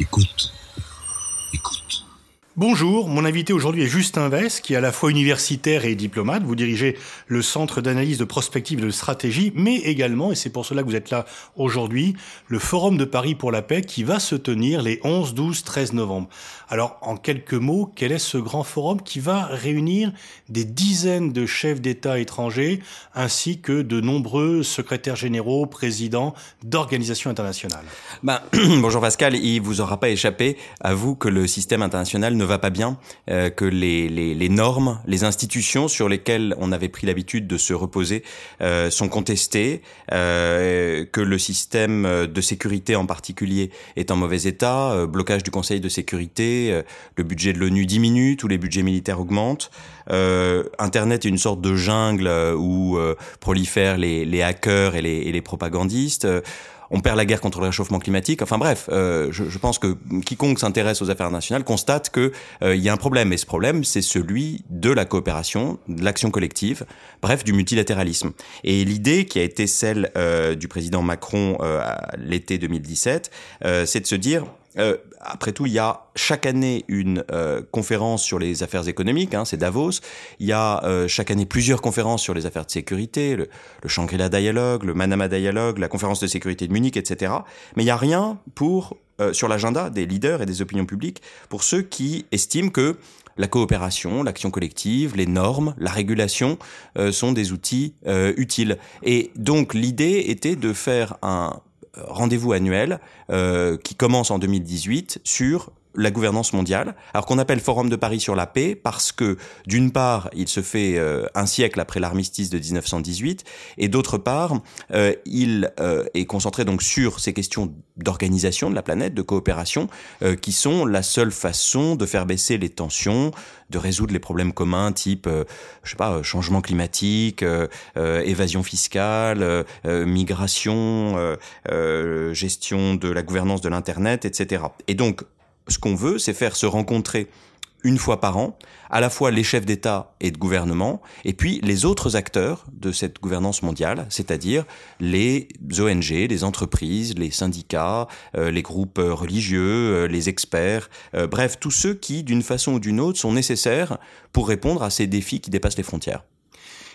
Écoute. Bonjour, mon invité aujourd'hui est Justin Vess, qui est à la fois universitaire et diplomate. Vous dirigez le Centre d'analyse de prospective et de stratégie, mais également, et c'est pour cela que vous êtes là aujourd'hui, le Forum de Paris pour la paix qui va se tenir les 11, 12, 13 novembre. Alors, en quelques mots, quel est ce grand forum qui va réunir des dizaines de chefs d'État étrangers ainsi que de nombreux secrétaires généraux, présidents d'organisations internationales? Ben, Bonjour Pascal, il vous aura pas échappé à vous que le système international ne va pas bien, euh, que les, les, les, normes, les institutions sur lesquelles on avait pris l'habitude de se reposer euh, sont contestées, euh, que le système de sécurité en particulier est en mauvais état, euh, blocage du Conseil de sécurité, le budget de l'ONU diminue, tous les budgets militaires augmentent, Internet est une sorte de jungle où prolifèrent les, les hackers et les, et les propagandistes on perd la guerre contre le réchauffement climatique. Enfin bref, euh, je, pense que quiconque s'intéresse aux affaires nationales constate que euh, il y a un problème. Et ce problème, c'est celui de la coopération, de l'action collective, bref, du multilatéralisme. Et l'idée qui a été celle euh, du président Macron euh, l'été 2017, euh, c'est de se dire euh, après tout, il y a chaque année une euh, conférence sur les affaires économiques, hein, c'est Davos. Il y a euh, chaque année plusieurs conférences sur les affaires de sécurité, le, le Shangri-La Dialogue, le Manama Dialogue, la conférence de sécurité de Munich, etc. Mais il n'y a rien pour euh, sur l'agenda des leaders et des opinions publiques pour ceux qui estiment que la coopération, l'action collective, les normes, la régulation euh, sont des outils euh, utiles. Et donc l'idée était de faire un rendez-vous annuel euh, qui commence en 2018 sur la gouvernance mondiale, alors qu'on appelle Forum de Paris sur la paix parce que d'une part, il se fait euh, un siècle après l'armistice de 1918 et d'autre part, euh, il euh, est concentré donc sur ces questions d'organisation de la planète, de coopération, euh, qui sont la seule façon de faire baisser les tensions, de résoudre les problèmes communs type, euh, je sais pas, changement climatique, évasion fiscale, migration, gestion de la gouvernance de l'internet, etc. Et donc ce qu'on veut, c'est faire se rencontrer une fois par an, à la fois les chefs d'État et de gouvernement, et puis les autres acteurs de cette gouvernance mondiale, c'est-à-dire les ONG, les entreprises, les syndicats, euh, les groupes religieux, euh, les experts, euh, bref, tous ceux qui, d'une façon ou d'une autre, sont nécessaires pour répondre à ces défis qui dépassent les frontières.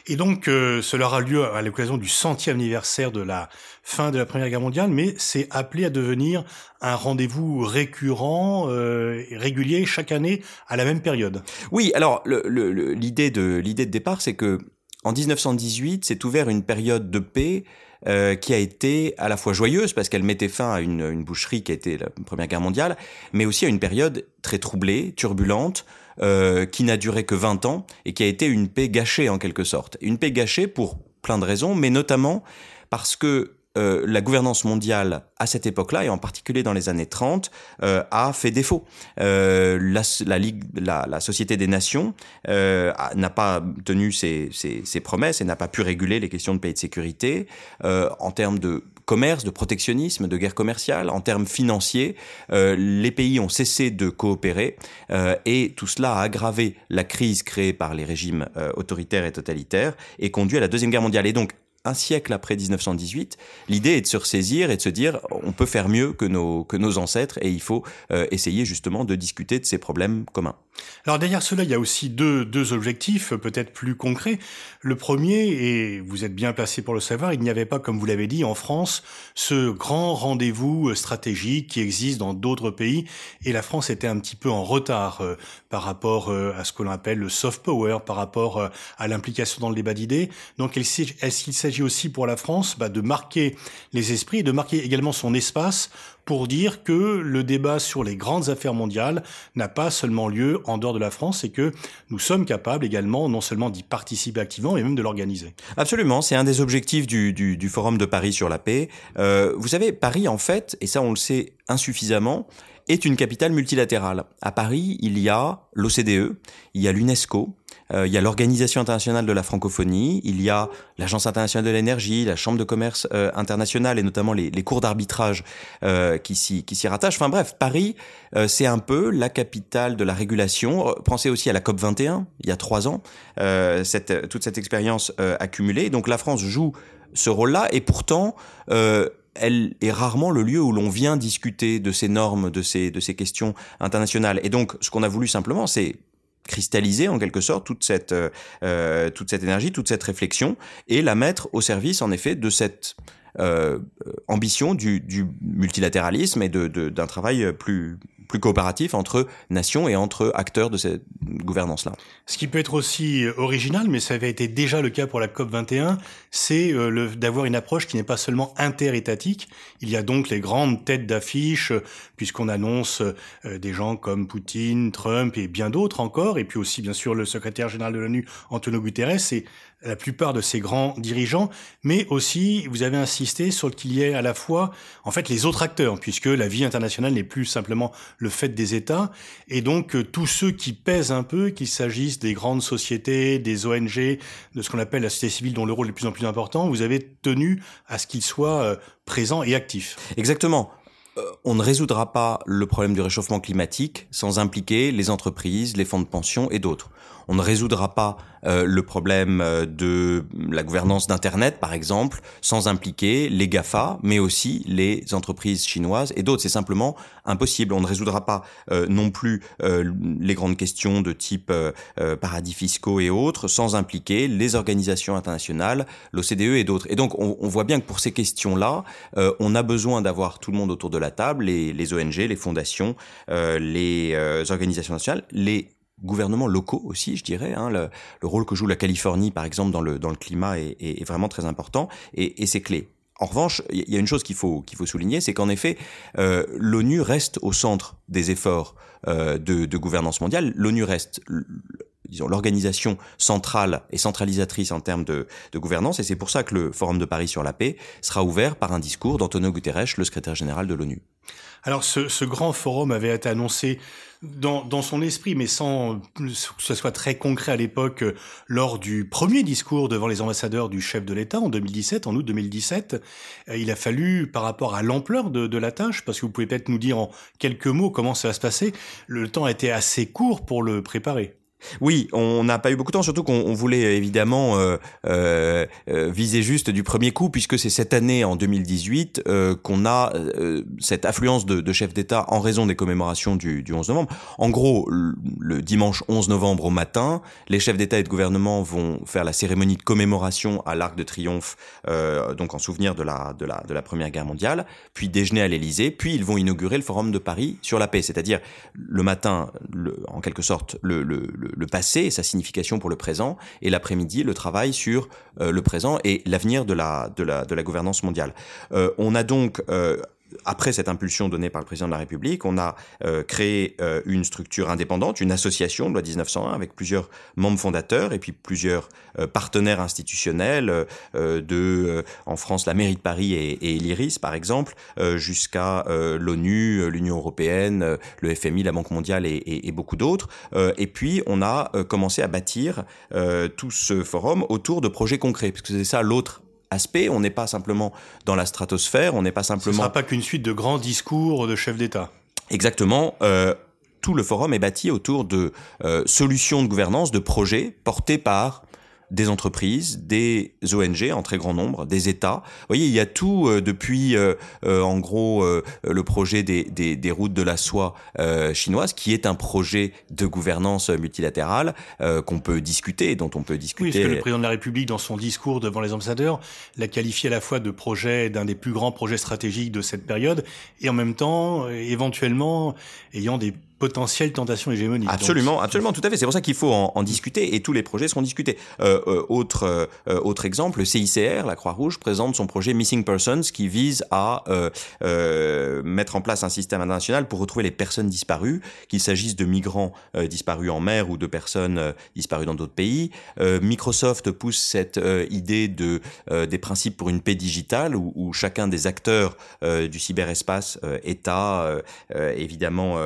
Et donc, cela aura lieu à l'occasion du centième anniversaire de la fin de la Première Guerre mondiale, mais c'est appelé à devenir un rendez-vous récurrent, euh, régulier chaque année à la même période. Oui, alors l'idée de l'idée de départ, c'est que en 1918, s'est ouvert une période de paix euh, qui a été à la fois joyeuse parce qu'elle mettait fin à une, une, boucherie qui a été la Première Guerre mondiale, mais aussi à une période très troublée, turbulente, euh, qui n'a duré que 20 ans et qui a été une paix gâchée en quelque sorte. Une paix gâchée pour plein de raisons, mais notamment parce que euh, la gouvernance mondiale à cette époque-là, et en particulier dans les années 30, euh, a fait défaut. Euh, la, la, la, la, Société des Nations euh, n'a pas tenu ses, ses, ses promesses et n'a pas pu réguler les questions de paix et de sécurité euh, en termes de commerce, de protectionnisme, de guerre commerciale, en termes financiers, euh, les pays ont cessé de coopérer euh, et tout cela a aggravé la crise créée par les régimes euh, autoritaires et totalitaires et conduit à la Deuxième Guerre mondiale. Et donc, un siècle après 1918, l'idée est de se ressaisir et de se dire on peut faire mieux que nos, que nos ancêtres et il faut euh, essayer justement de discuter de ces problèmes communs. Alors derrière cela, il y a aussi deux, deux objectifs peut-être plus concrets. Le premier, et vous êtes bien placé pour le savoir, il n'y avait pas, comme vous l'avez dit, en France, ce grand rendez-vous stratégique qui existe dans d'autres pays, et la France était un petit peu en retard euh, par rapport euh, à ce que l'on appelle le soft power, par rapport euh, à l'implication dans le débat d'idées. Donc est-ce qu'il aussi pour la France bah, de marquer les esprits et de marquer également son espace pour dire que le débat sur les grandes affaires mondiales n'a pas seulement lieu en dehors de la France et que nous sommes capables également non seulement d'y participer activement, mais même de l'organiser. Absolument, c'est un des objectifs du, Forum de Paris sur la paix. Euh, vous savez, Paris, en fait, et ça on le sait insuffisamment, est une capitale multilatérale. À Paris, il y a l'OCDE, il y a l'UNESCO, il y a l'Organisation internationale de la francophonie, il y a l'Agence internationale de l'énergie, la Chambre de commerce euh, internationale et notamment les, les cours d'arbitrage euh, qui s'y rattachent. Enfin bref, Paris, euh, c'est un peu la capitale de la régulation. Pensez aussi à la COP 21, il y a trois ans, euh, cette, toute cette expérience accumulée. Donc la France joue ce rôle-là et pourtant elle est rarement le lieu où l'on vient discuter de ces normes, de ces, de ces questions internationales. Et donc, ce qu'on a voulu simplement, c'est cristalliser en quelque sorte toute cette, euh, toute cette énergie, toute cette réflexion, et la mettre au service, en effet, de cette euh, ambition du, multilatéralisme et d'un de, travail plus, plus coopératif entre nations et entre acteurs de cette gouvernance-là. Ce qui peut être aussi original, mais ça avait été déjà le cas pour la COP 21, c'est euh, d'avoir une approche qui n'est pas seulement interétatique. Il y a donc les grandes têtes d'affiche, puisqu'on annonce euh, des gens comme Poutine, Trump et bien d'autres encore, et puis aussi bien sûr le secrétaire général de l'ONU, Antonio Guterres, et la plupart de ces grands dirigeants, mais aussi vous avez insisté sur qu'il y ait à la fois en fait les autres acteurs, puisque la vie internationale n'est plus simplement le fait des États, et donc euh, tous ceux qui pèsent un peu, qu'il s'agisse des grandes sociétés, des ONG, de ce qu'on appelle la société civile dont le rôle est de plus en plus important, vous avez tenu à ce qu'ils soient euh, présents et actifs. Exactement euh, on ne résoudra pas le problème du réchauffement climatique sans impliquer les entreprises, les fonds de pension et d'autres. On ne résoudra pas euh, le problème euh, de la gouvernance d'Internet, par exemple, sans impliquer les GAFA, mais aussi les entreprises chinoises et d'autres. C'est simplement impossible. On ne résoudra pas euh, non plus les grandes questions de type paradis fiscaux et autres sans impliquer les organisations internationales, l'OCDE et d'autres. Et donc, on, voit bien que pour ces questions-là, on a besoin d'avoir tout le monde autour de la table, les, les ONG, les fondations, les organisations nationales, les gouvernements locaux aussi, je dirais. Hein, le, rôle que joue la Californie, par exemple, dans le, dans le climat est, est, vraiment très important et, et c'est clé. En revanche, il y a une chose qu'il faut, qu'il faut souligner, c'est qu'en effet, euh, l'ONU reste au centre des efforts euh, de, de, gouvernance mondiale. L'ONU reste disons l'organisation centrale et centralisatrice en termes de, de gouvernance et c'est pour ça que le Forum de Paris sur la paix sera ouvert par un discours d'Antonio Guterres, le secrétaire général de l'ONU. Alors ce, ce, grand forum avait été annoncé dans, dans, son esprit, mais sans que ce soit très concret à l'époque, lors du premier discours devant les ambassadeurs du chef de l'État en 2017, en août 2017. Euh, il a fallu, par rapport à l'ampleur de, de, la tâche, parce que vous pouvez peut-être nous dire en quelques mots comment ça va se passer, le temps a été assez court pour le préparer. Oui, on n'a pas eu beaucoup de temps, surtout qu'on voulait évidemment euh, euh, euh, viser juste du premier coup, puisque c'est cette année, en 2018, euh, qu'on a euh, cette affluence de, de chefs d'État en raison des commémorations du, du 11 novembre. En gros, le, dimanche 11 novembre au matin, les chefs d'État et de gouvernement vont faire la cérémonie de commémoration à l'Arc de Triomphe, donc en souvenir de la, de, la, de la Première Guerre mondiale, puis déjeuner à l'Élysée, puis ils vont inaugurer le Forum de Paris sur la paix, c'est-à-dire le matin, le, en quelque sorte, le, le le passé et sa signification pour le présent, et l'après-midi, le travail sur euh, le présent et l'avenir de la, de, la, de la gouvernance mondiale. Euh, on a donc euh, après cette impulsion donnée par le président de la République, on a euh, créé euh, une structure indépendante, une association de loi 1901 avec plusieurs membres fondateurs et puis plusieurs euh, partenaires institutionnels de, en France, la mairie de Paris et, et l'IRIS par exemple, jusqu'à l'ONU, l'Union européenne, le FMI, la Banque mondiale et, et, et beaucoup d'autres. et puis on a commencé à bâtir tout ce forum autour de projets concrets, parce que c'est ça l'autre aspect. On n'est pas simplement dans la stratosphère, on n'est pas simplement. Ce ne sera pas qu'une suite de grands discours de chefs d'État. Exactement. Euh, tout le forum est bâti autour de euh, solutions de gouvernance, de projets portés par des entreprises, des ONG en très grand nombre, des États. Vous voyez, il y a tout euh, depuis, euh, euh, en gros, le projet des, des, des, routes de la soie chinoise, qui est un projet de gouvernance multilatérale qu'on peut discuter, dont on peut discuter. Oui, parce que le président de la République, dans son discours devant les ambassadeurs, l'a qualifié à la fois de projet, d'un des plus grands projets stratégiques de cette période, et en même temps, éventuellement, ayant des potentielle tentation hégémonique. Absolument, absolument, tout à fait. C'est pour ça qu'il faut en, en, discuter et tous les projets seront discutés. Euh, euh, autre, euh, autre exemple, le CICR, la Croix-Rouge, présente son projet Missing Persons qui vise à euh, euh, mettre en place un système international pour retrouver les personnes disparues, qu'il s'agisse de migrants disparus en mer ou de personnes disparues dans d'autres pays. Microsoft pousse cette idée de des principes pour une paix digitale où, où chacun des acteurs du cyberespace, État, évidemment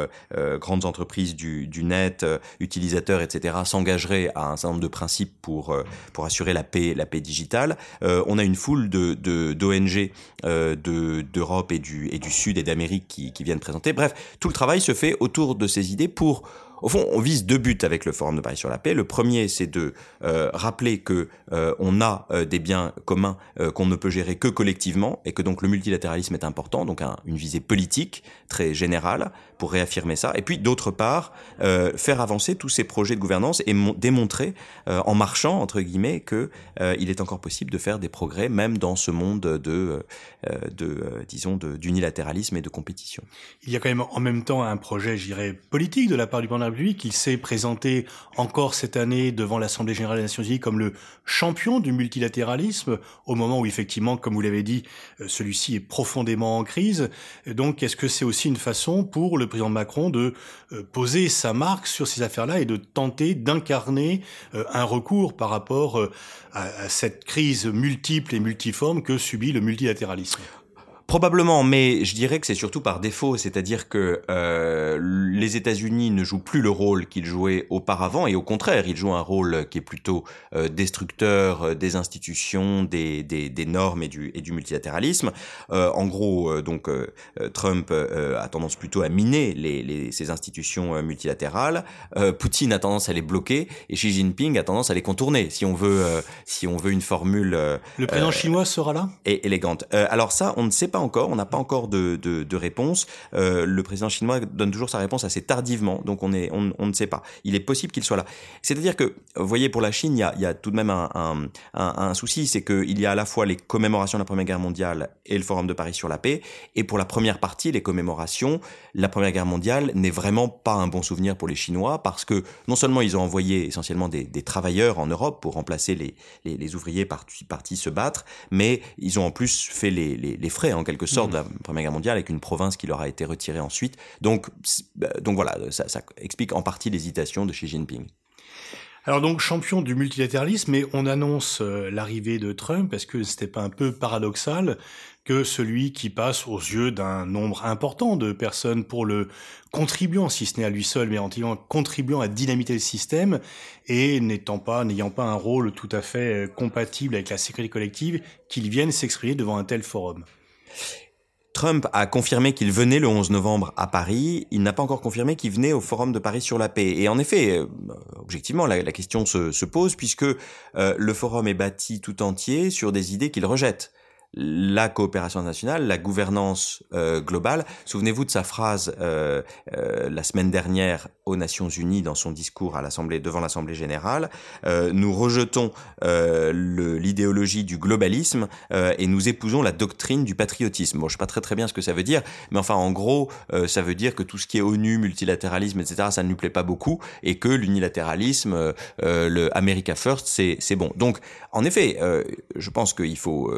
grandes entreprises du, du net, euh, utilisateurs, etc., s'engageraient à un certain nombre de principes pour, euh, pour assurer la paix, la paix digitale. Euh, on a une foule de, d'ONG de, d'Europe et du, et du Sud et d'Amérique qui, qui viennent présenter. Bref, tout le travail se fait autour de ces idées pour au fond, on vise deux buts avec le Forum de Paris sur la paix. Le premier, c'est de euh, rappeler que euh, on a euh, des biens communs qu'on ne peut gérer que collectivement et que donc le multilatéralisme est important, donc une visée politique très générale pour réaffirmer ça. Et puis d'autre part, faire avancer tous ces projets de gouvernance et démontrer en marchant entre guillemets que il est encore possible de faire des progrès même dans ce monde de, disons, d'unilatéralisme et de compétition. Il y a quand même en même temps un projet, j'irais, politique de la part du la République. Il s'est présenté encore cette année devant l'Assemblée générale des Nations Unies comme le champion du multilatéralisme, au moment où effectivement, comme vous l'avez dit, euh, celui-ci est profondément en crise. Donc, est-ce que c'est aussi une façon pour le président Macron de euh, poser sa marque sur ces affaires-là et de tenter d'incarner euh, un recours par rapport à cette crise multiple et multiforme que subit le multilatéralisme? Probablement, mais je dirais que c'est surtout par défaut, c'est-à-dire que euh, les États-Unis ne jouent plus le rôle qu'ils jouaient auparavant, et au contraire, ils jouent un rôle qui est plutôt euh, destructeur euh, des institutions, des, des, des, normes et du, et du multilatéralisme. Euh, en gros, euh, donc Trump a tendance plutôt à miner les, les, ces institutions multilatérales. Poutine a tendance à les bloquer, et Xi Jinping a tendance à les contourner. Si on veut, si on veut une formule. le président chinois sera là? Et élégante. alors ça, on ne sait pas encore, on n'a pas encore de, réponse. Euh, le président chinois donne toujours sa réponse assez tardivement, donc on, ne sait pas. Il est possible qu'il soit là. C'est-à-dire que, vous voyez, pour la Chine, il y a, tout de même un, souci, c'est qu'il y a à la fois les commémorations de la Première Guerre mondiale et le Forum de Paris sur la paix, et pour la première partie, les commémorations, la Première Guerre mondiale n'est vraiment pas un bon souvenir pour les Chinois, parce que non seulement ils ont envoyé essentiellement des, travailleurs en Europe pour remplacer les, ouvriers partis, se battre, mais ils ont en plus fait les frais en quelque sorte de la Première Guerre mondiale avec une province qui leur a été retirée ensuite. Donc, bah, donc voilà, ça, ça explique en partie l'hésitation de Xi Jinping. Alors donc champion du multilatéralisme, mais on annonce euh, l'arrivée de Trump. Est-ce que c'était pas un peu paradoxal que celui qui passe aux yeux d'un nombre important de personnes pour le contribuant, si ce n'est à lui seul, mais en contribuant à dynamiter le système et n'étant pas, n'ayant pas un rôle tout à fait euh, compatible avec la sécurité collective, qu'il vienne s'exprimer devant un tel forum Trump a confirmé qu'il venait le 11 novembre à Paris. Il n'a pas encore confirmé qu'il venait au Forum de Paris sur la paix. Et en effet, euh, objectivement, la, question se, pose puisque euh, le Forum est bâti tout entier sur des idées qu'il rejette la coopération nationale, la gouvernance euh, globale. Souvenez-vous de sa phrase euh, euh, la semaine dernière aux Nations Unies dans son discours à l'Assemblée devant l'Assemblée générale. nous rejetons l'idéologie du globalisme et nous épousons la doctrine du patriotisme. Bon, je sais pas très très bien ce que ça veut dire, mais enfin en gros, ça veut dire que tout ce qui est ONU, multilatéralisme, etc., ça ne lui plaît pas beaucoup et que l'unilatéralisme, le America First, c'est bon. Donc, en effet, je pense qu'il faut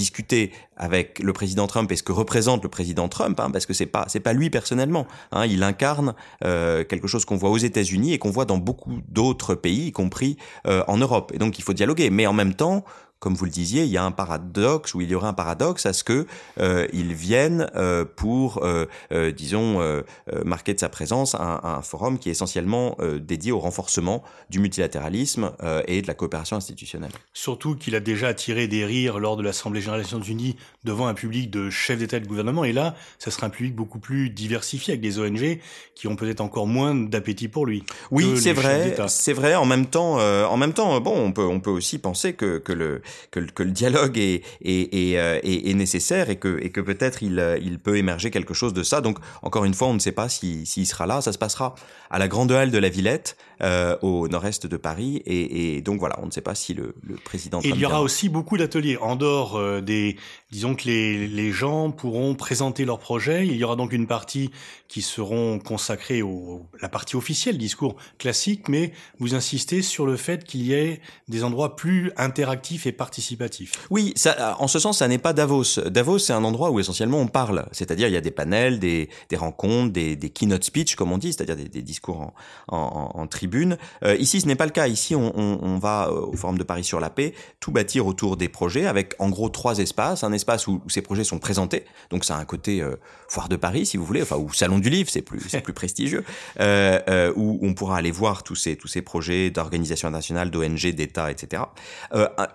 discuter avec le président Trump et ce que représente le président Trump, hein, parce que c'est pas c'est pas lui personnellement. Hein, il incarne euh, quelque chose qu'on voit aux États-Unis et qu'on voit dans beaucoup d'autres pays, y compris euh, en Europe. Et donc il faut dialoguer, mais en même temps, comme vous le disiez, il y a un paradoxe ou il y aurait un paradoxe à ce que euh, ils viennent euh, pour, euh, euh disons, euh, euh, marquer de sa présence un, un forum qui est essentiellement dédié au renforcement du multilatéralisme et de la coopération institutionnelle. Surtout qu'il a déjà attiré des rires lors de l'Assemblée générale des Nations Unies devant un public de chefs d'État et de gouvernement, et là, ça sera un public beaucoup plus diversifié avec des ONG qui ont peut-être encore moins d'appétit pour lui. Oui, c'est vrai, c'est vrai. En même temps, en même temps, bon, on peut, on peut aussi penser que, que le que, que le dialogue est, est, est, euh, est, nécessaire et que, et que peut-être il, euh, il peut émerger quelque chose de ça. Donc, encore une fois, on ne sait pas s'il si, sera là. Ça se passera à la Grande Halle de la Villette, euh, au nord-est de Paris. Et, et, donc, voilà, on ne sait pas si le, le président... Et il y aura aussi beaucoup d'ateliers. En dehors euh, des... Disons que les, les gens pourront présenter leurs projets. Il y aura donc une partie qui seront consacrées au la partie officielle, discours classique, mais vous insistez sur le fait qu'il y ait des endroits plus interactifs et participatifs. Oui, ça, en ce sens, ça n'est pas Davos. Davos, c'est un endroit où essentiellement on parle, c'est-à-dire il y a des panels, des, des rencontres, des, des keynote speech, comme on dit, c'est-à-dire des, des, discours en, en, en tribune. Euh, ici, ce n'est pas le cas. Ici, on, on, on, va euh, au Forum de Paris sur la paix tout bâtir autour des projets, avec en gros trois espaces. Un espace où, où ces projets sont présentés, donc ça a un côté euh, foire de Paris, si vous voulez, enfin ou salon du livre, c'est plus c'est plus prestigieux, euh, où on pourra aller voir tous ces tous ces projets d'organisation internationale, d'ONG, d'État, etc.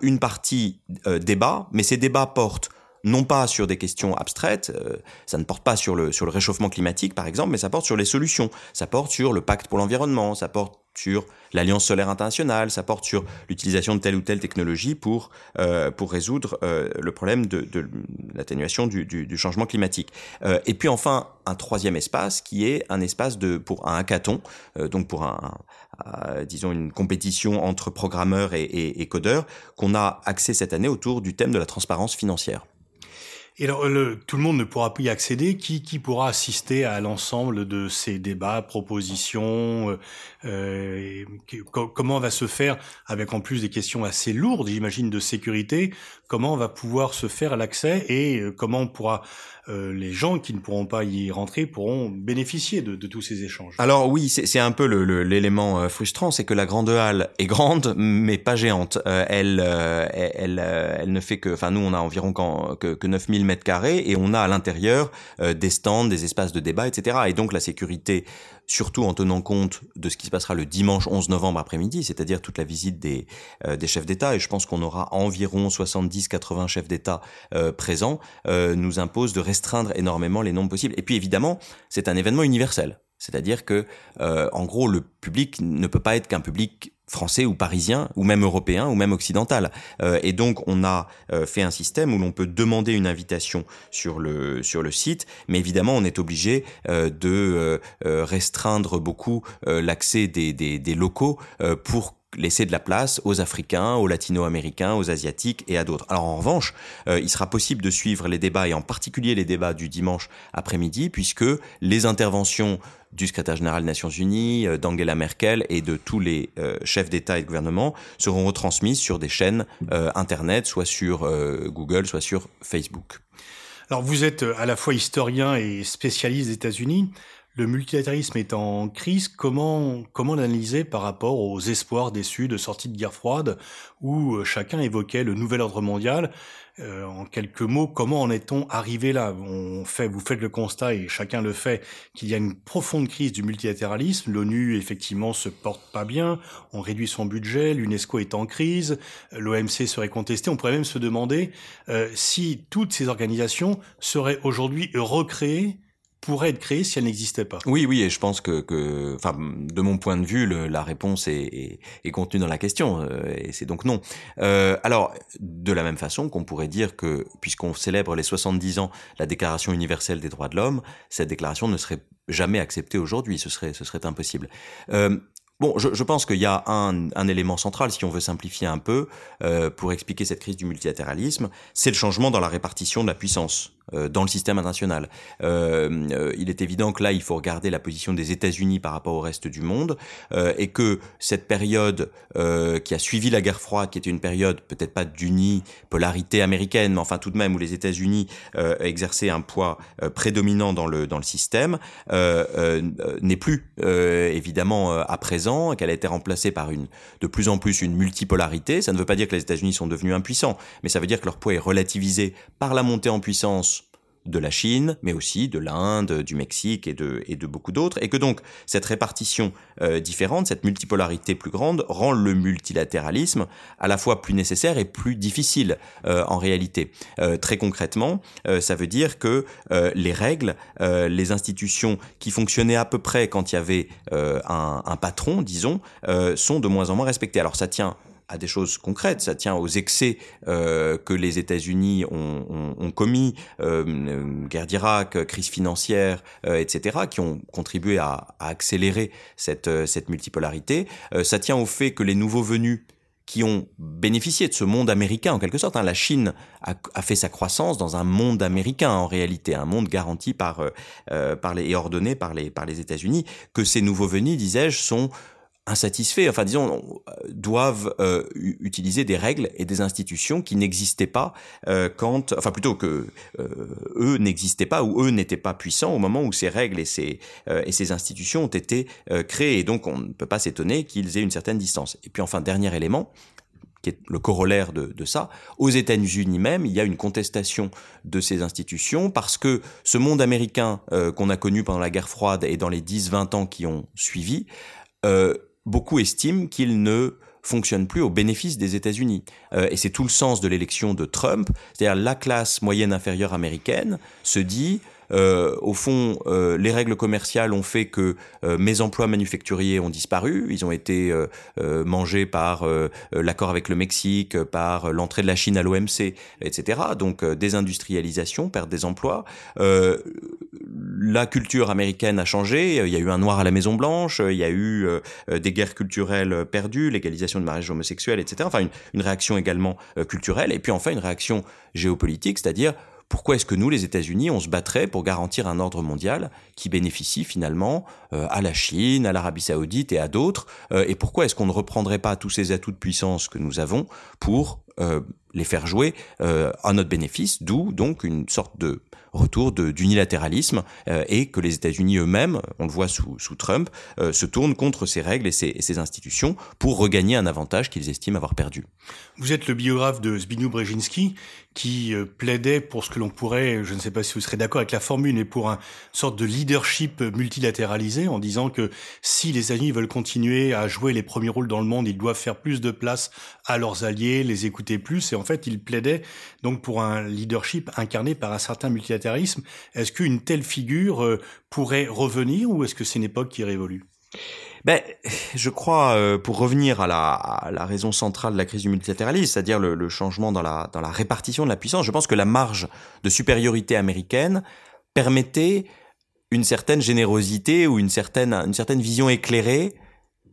Une partie euh, débat, mais ces débats portent non pas sur des questions abstraites, euh, ça ne porte pas sur le, sur le réchauffement climatique par exemple, mais ça porte sur les solutions, ça porte sur le pacte pour l'environnement, ça porte sur l'Alliance solaire internationale, ça porte sur l'utilisation de telle ou telle technologie pour, euh, pour résoudre euh, le problème de, de l'atténuation du, du, du, changement climatique. Euh, et puis enfin, un troisième espace qui est un espace de, pour un hackathon, euh, donc pour un, un, disons une compétition entre programmeurs et, et, et codeurs, qu'on a axé cette année autour du thème de la transparence financière. Et alors, le, tout le monde ne pourra plus y accéder. Qui, pourra assister à l'ensemble de ces débats, propositions euh, euh Comment va se faire, avec en plus des questions assez lourdes, j'imagine, de sécurité, comment va pouvoir se faire l'accès et euh, comment on pourra euh, les gens qui ne pourront pas y rentrer pourront bénéficier de, de tous ces échanges. Alors oui, c'est un peu l'élément le, frustrant, c'est que la grande halle est grande, mais pas géante. Euh, elle, euh, elle, elle, ne fait que, enfin nous on a environ que, que 9000 mètres carrés et on a à l'intérieur des stands, des espaces de débat, etc. Et donc la sécurité surtout en tenant compte de ce qui se passera le dimanche 11 novembre après-midi, c'est-à-dire toute la visite des, euh, des chefs d'État, et je pense qu'on aura environ 70-80 chefs d'État euh, présents, euh, nous impose de restreindre énormément les nombres possibles. Et puis évidemment, c'est un événement universel. C'est-à-dire que, euh, en gros, le public ne peut pas être qu'un public français ou parisien ou même européen ou même occidental. Euh, et donc on a euh, fait un système où l'on peut demander une invitation sur le sur le site, mais évidemment on est obligé euh, de restreindre beaucoup l'accès des, des, locaux pour laisser de la place aux Africains, aux Latino-Américains, aux Asiatiques et à d'autres. Alors en revanche, euh, il sera possible de suivre les débats et en particulier les débats du dimanche après-midi puisque les interventions du secrétaire général des Nations Unies, euh, d'Angela Merkel et de tous les euh, chefs d'État et de gouvernement seront retransmises sur des chaînes Internet, soit sur Google, soit sur Facebook. Alors vous êtes à la fois historien et spécialiste des États-Unis. Le multilatéralisme est en crise. Comment comment l'analyser par rapport aux espoirs déçus de sortie de guerre froide, où chacun évoquait le nouvel ordre mondial euh, en quelques mots, comment en est-on arrivé là? On fait, vous faites le constat et chacun le fait qu'il y a une profonde crise du multilatéralisme. L'ONU effectivement se porte pas bien. On réduit son budget. L'UNESCO est en crise. L'OMC serait contesté. On pourrait même se demander euh, si toutes ces organisations seraient aujourd'hui recréées pourrait être créée si elle n'existait pas. Oui, oui, et je pense que, que enfin, de mon point de vue, le, la réponse est, est, est, contenue dans la question, euh, et c'est donc non. Euh, alors, de la même façon qu'on pourrait dire que, puisqu'on célèbre les 70 ans la Déclaration universelle des droits de l'homme, cette déclaration ne serait jamais acceptée aujourd'hui, ce serait, ce serait impossible. Euh, Bon, je, je pense qu'il y a un, un, élément central, si on veut simplifier un peu, euh, pour expliquer cette crise du multilatéralisme, c'est le changement dans la répartition de la puissance. Euh, dans le système international. Euh, euh, il est évident que là, il faut regarder la position des États-Unis par rapport au reste du monde, et que cette période qui a suivi la guerre froide, qui était une période peut-être pas d'unipolarité américaine, mais enfin tout de même où les États-Unis exerçaient un poids prédominant dans le dans le système, n'est plus évidemment à présent, qu'elle a été remplacée par une de plus en plus une multipolarité. Ça ne veut pas dire que les États-Unis sont devenus impuissants, mais ça veut dire que leur poids est relativisé par la montée en puissance de la Chine, mais aussi de l'Inde, du Mexique et de, et de beaucoup d'autres, et que donc cette répartition euh, différente, cette multipolarité plus grande, rend le multilatéralisme à la fois plus nécessaire et plus difficile euh, en réalité. Euh, très concrètement, euh, ça veut dire que euh, les règles, euh, les institutions qui fonctionnaient à peu près quand il y avait un, un, patron, disons, sont de moins en moins respectées. Alors ça tient à des choses concrètes. Ça tient aux excès euh, que les États-Unis ont, ont, ont, commis, euh, guerre d'Irak, crise financière, euh, etc., qui ont contribué à, à accélérer cette, euh, cette multipolarité. Euh, ça tient au fait que les nouveaux venus qui ont bénéficié de ce monde américain en quelque sorte. Hein. La Chine a, a, fait sa croissance dans un monde américain en réalité, un monde garanti par, euh, par les, et ordonné par les, par les États-Unis, que ces nouveaux venus, disais-je, sont insatisfaits, enfin disons, doivent euh, utiliser des règles et des institutions qui n'existaient pas euh, quand, enfin plutôt que euh, eux n'existaient pas ou eux n'étaient pas puissants au moment où ces règles et ces euh, et ces institutions ont été euh, créées. Et donc on ne peut pas s'étonner qu'ils aient une certaine distance. Et puis enfin dernier élément, qui est le corollaire de, de, ça. Aux États-Unis même, il y a une contestation de ces institutions parce que ce monde américain euh, qu'on a connu pendant la guerre froide et dans les 10-20 ans qui ont suivi, euh, beaucoup estiment qu'il ne fonctionne plus au bénéfice des États-Unis. et c'est tout le sens de l'élection de Trump, c'est-à-dire la classe moyenne inférieure américaine se dit euh, au fond, euh, les règles commerciales ont fait que euh, mes emplois manufacturiers ont disparu. Ils ont été mangés par l'accord avec le Mexique, par l'entrée de la Chine à l'OMC, etc. Donc désindustrialisation, perte des emplois. la culture américaine a changé. Il y a eu un noir à la Maison Blanche. Il y a eu des guerres culturelles perdues, légalisation de mariage homosexuel, etc. Enfin, une, une réaction également culturelle. Et puis enfin, une réaction géopolitique, c'est-à-dire pourquoi est-ce que nous, les États-Unis, on se battrait pour garantir un ordre mondial qui bénéficie finalement euh, à la Chine, à l'Arabie saoudite et à d'autres euh, Et pourquoi est-ce qu'on ne reprendrait pas tous ces atouts de puissance que nous avons pour euh, les faire jouer à notre bénéfice D'où donc une sorte de retour d'unilatéralisme et que les États-Unis eux-mêmes, on le voit sous, Trump, se tournent contre ces règles et ces, et ces institutions pour regagner un avantage qu'ils estiment avoir perdu. Vous êtes le biographe de Zbigniew Brzezinski qui euh, plaidait pour ce que l'on pourrait, je ne sais pas si vous serez d'accord avec la formule, mais pour un sorte de leadership multilatéralisé, en disant que si les États-Unis veulent continuer à jouer les premiers rôles dans le monde, ils doivent faire plus de place à leurs alliés, les écouter plus, et en fait, il plaidait donc pour un leadership incarné par un certain multilatéralisme. Est-ce qu'une telle figure euh, pourrait revenir, ou est-ce que c'est une époque qui révolue? Ben, je crois, euh, pour revenir à la, raison centrale de la crise du multilatéralisme, c'est-à-dire le, changement dans la, répartition de la puissance, je pense que la marge de supériorité américaine permettait une certaine générosité ou une certaine vision éclairée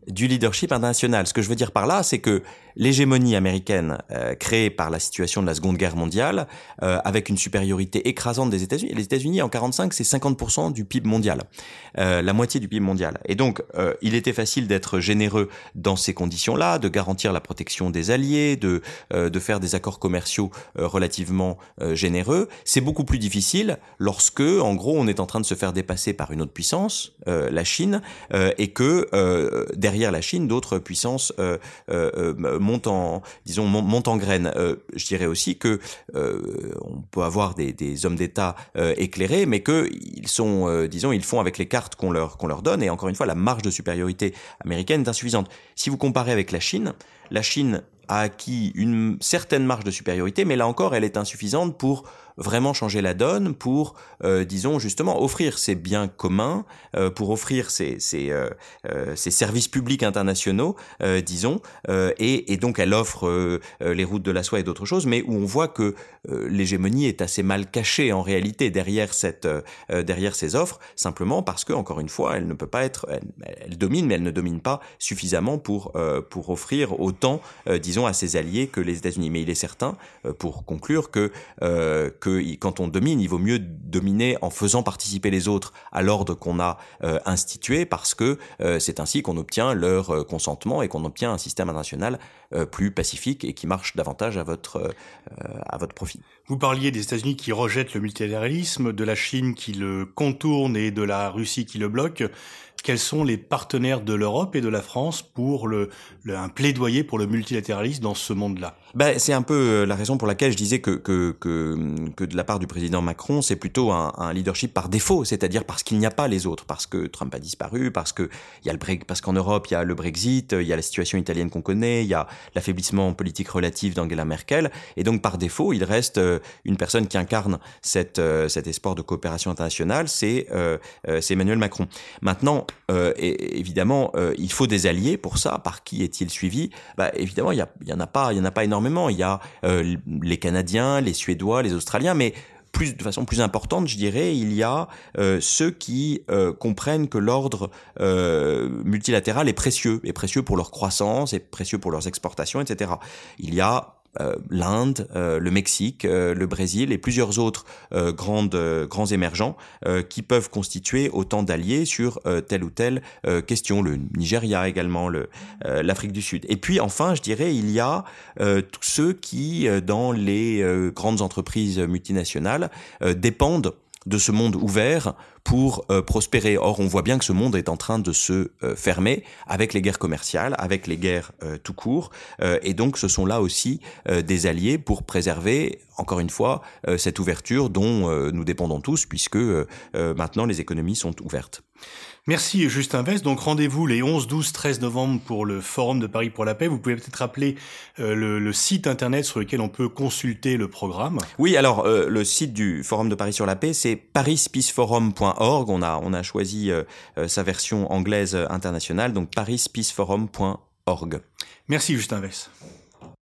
du leadership international. Ce que je veux dire par là, c'est que l'hégémonie américaine euh, créée par la situation de la Seconde Guerre mondiale, euh, avec une supériorité écrasante des États-Unis. Les États-Unis en 45, c'est 50% du PIB mondial, euh, la moitié du PIB mondial. Et donc, il était facile d'être généreux dans ces conditions-là, de garantir la protection des alliés, de de faire des accords commerciaux relativement généreux. C'est beaucoup plus difficile lorsque, en gros, on est en train de se faire dépasser par une autre puissance, la Chine, et que derrière la Chine, d'autres puissances monte en, disons, monte en graine. Euh, je dirais aussi que euh, on peut avoir des, hommes d'État euh, éclairés, mais que ils sont, disons, ils font avec les cartes qu'on leur donne. Et encore une fois, la marge de supériorité américaine est insuffisante. Si vous comparez avec la Chine, la Chine a acquis une certaine marge de supériorité, mais là encore, elle est insuffisante pour vraiment changer la donne pour, euh, disons justement, offrir ces biens communs, euh, pour offrir ces, ces, euh, ces, services publics internationaux, disons, et, et, donc elle offre les routes de la soie et d'autres choses, mais où on voit que l'hégémonie est assez mal cachée en réalité derrière cette, derrière ces offres, simplement parce que encore une fois, elle ne peut pas être, elle, domine, mais elle ne domine pas suffisamment pour pour offrir autant, disons, à ses alliés que les États-Unis. Mais il est certain, pour conclure, que quand on domine, il vaut mieux dominer en faisant participer les autres à l'ordre qu'on a euh, institué, parce que euh, c'est ainsi qu'on obtient leur euh, consentement et qu'on obtient un système international plus pacifique et qui marche davantage à votre à votre profit. Vous parliez des États-Unis qui rejettent le multilatéralisme, de la Chine qui le contourne et de la Russie qui le bloque quels sont les partenaires de l'Europe et de la France pour le, un plaidoyer pour le multilatéralisme dans ce monde-là? Ben, C'est un peu euh, la raison pour laquelle je disais que, que, que, que de la part du président Macron, c'est plutôt un, un, leadership par défaut, c'est-à-dire parce qu'il n'y a pas les autres, parce que Trump a disparu, parce que y a le parce qu'en Europe il y a le Brexit, il y a la situation italienne qu'on connaît, il y a l'affaiblissement politique relatif d'Angela Merkel, et donc par défaut il reste euh, une personne qui incarne cette, euh, cet espoir de coopération internationale, c'est euh, Emmanuel Macron. Maintenant, euh, et, évidemment, euh, il faut des alliés pour ça. Par qui est-il suivi? Bah, Évidemment, il y, en a pas, il y en a pas énormément. Il y a euh, les Canadiens, les Suédois, les Australiens, mais plus de façon plus importante, je dirais, il y a ceux qui comprennent que l'ordre multilatéral est précieux, est précieux pour leur croissance, est précieux pour leurs exportations, etc. Il y a euh, l'Inde, euh, le Mexique, euh, le Brésil et plusieurs autres grandes, grands émergents qui peuvent constituer autant d'alliés sur telle ou telle question. Le Nigeria également, l'Afrique du Sud. Et puis enfin, je dirais, il y a tous ceux qui, dans les grandes entreprises multinationales, dépendent de ce monde ouvert pour euh, prospérer. Or, on voit bien que ce monde est en train de se euh, fermer avec les guerres commerciales, avec les guerres euh, tout court, et donc ce sont là aussi des alliés pour préserver, encore une fois, cette ouverture dont nous dépendons tous, puisque maintenant les économies sont ouvertes. Merci Justin Vest. Donc rendez-vous les 11, 12, 13 novembre pour le Forum de Paris pour la paix. Vous pouvez peut-être rappeler euh, le, site internet sur lequel on peut consulter le programme. Oui, alors euh, le site du Forum de Paris sur la paix, c'est parispeaceforum.org. On a on a choisi euh, sa version anglaise internationale, donc parispeaceforum.org. Merci Justin Vest.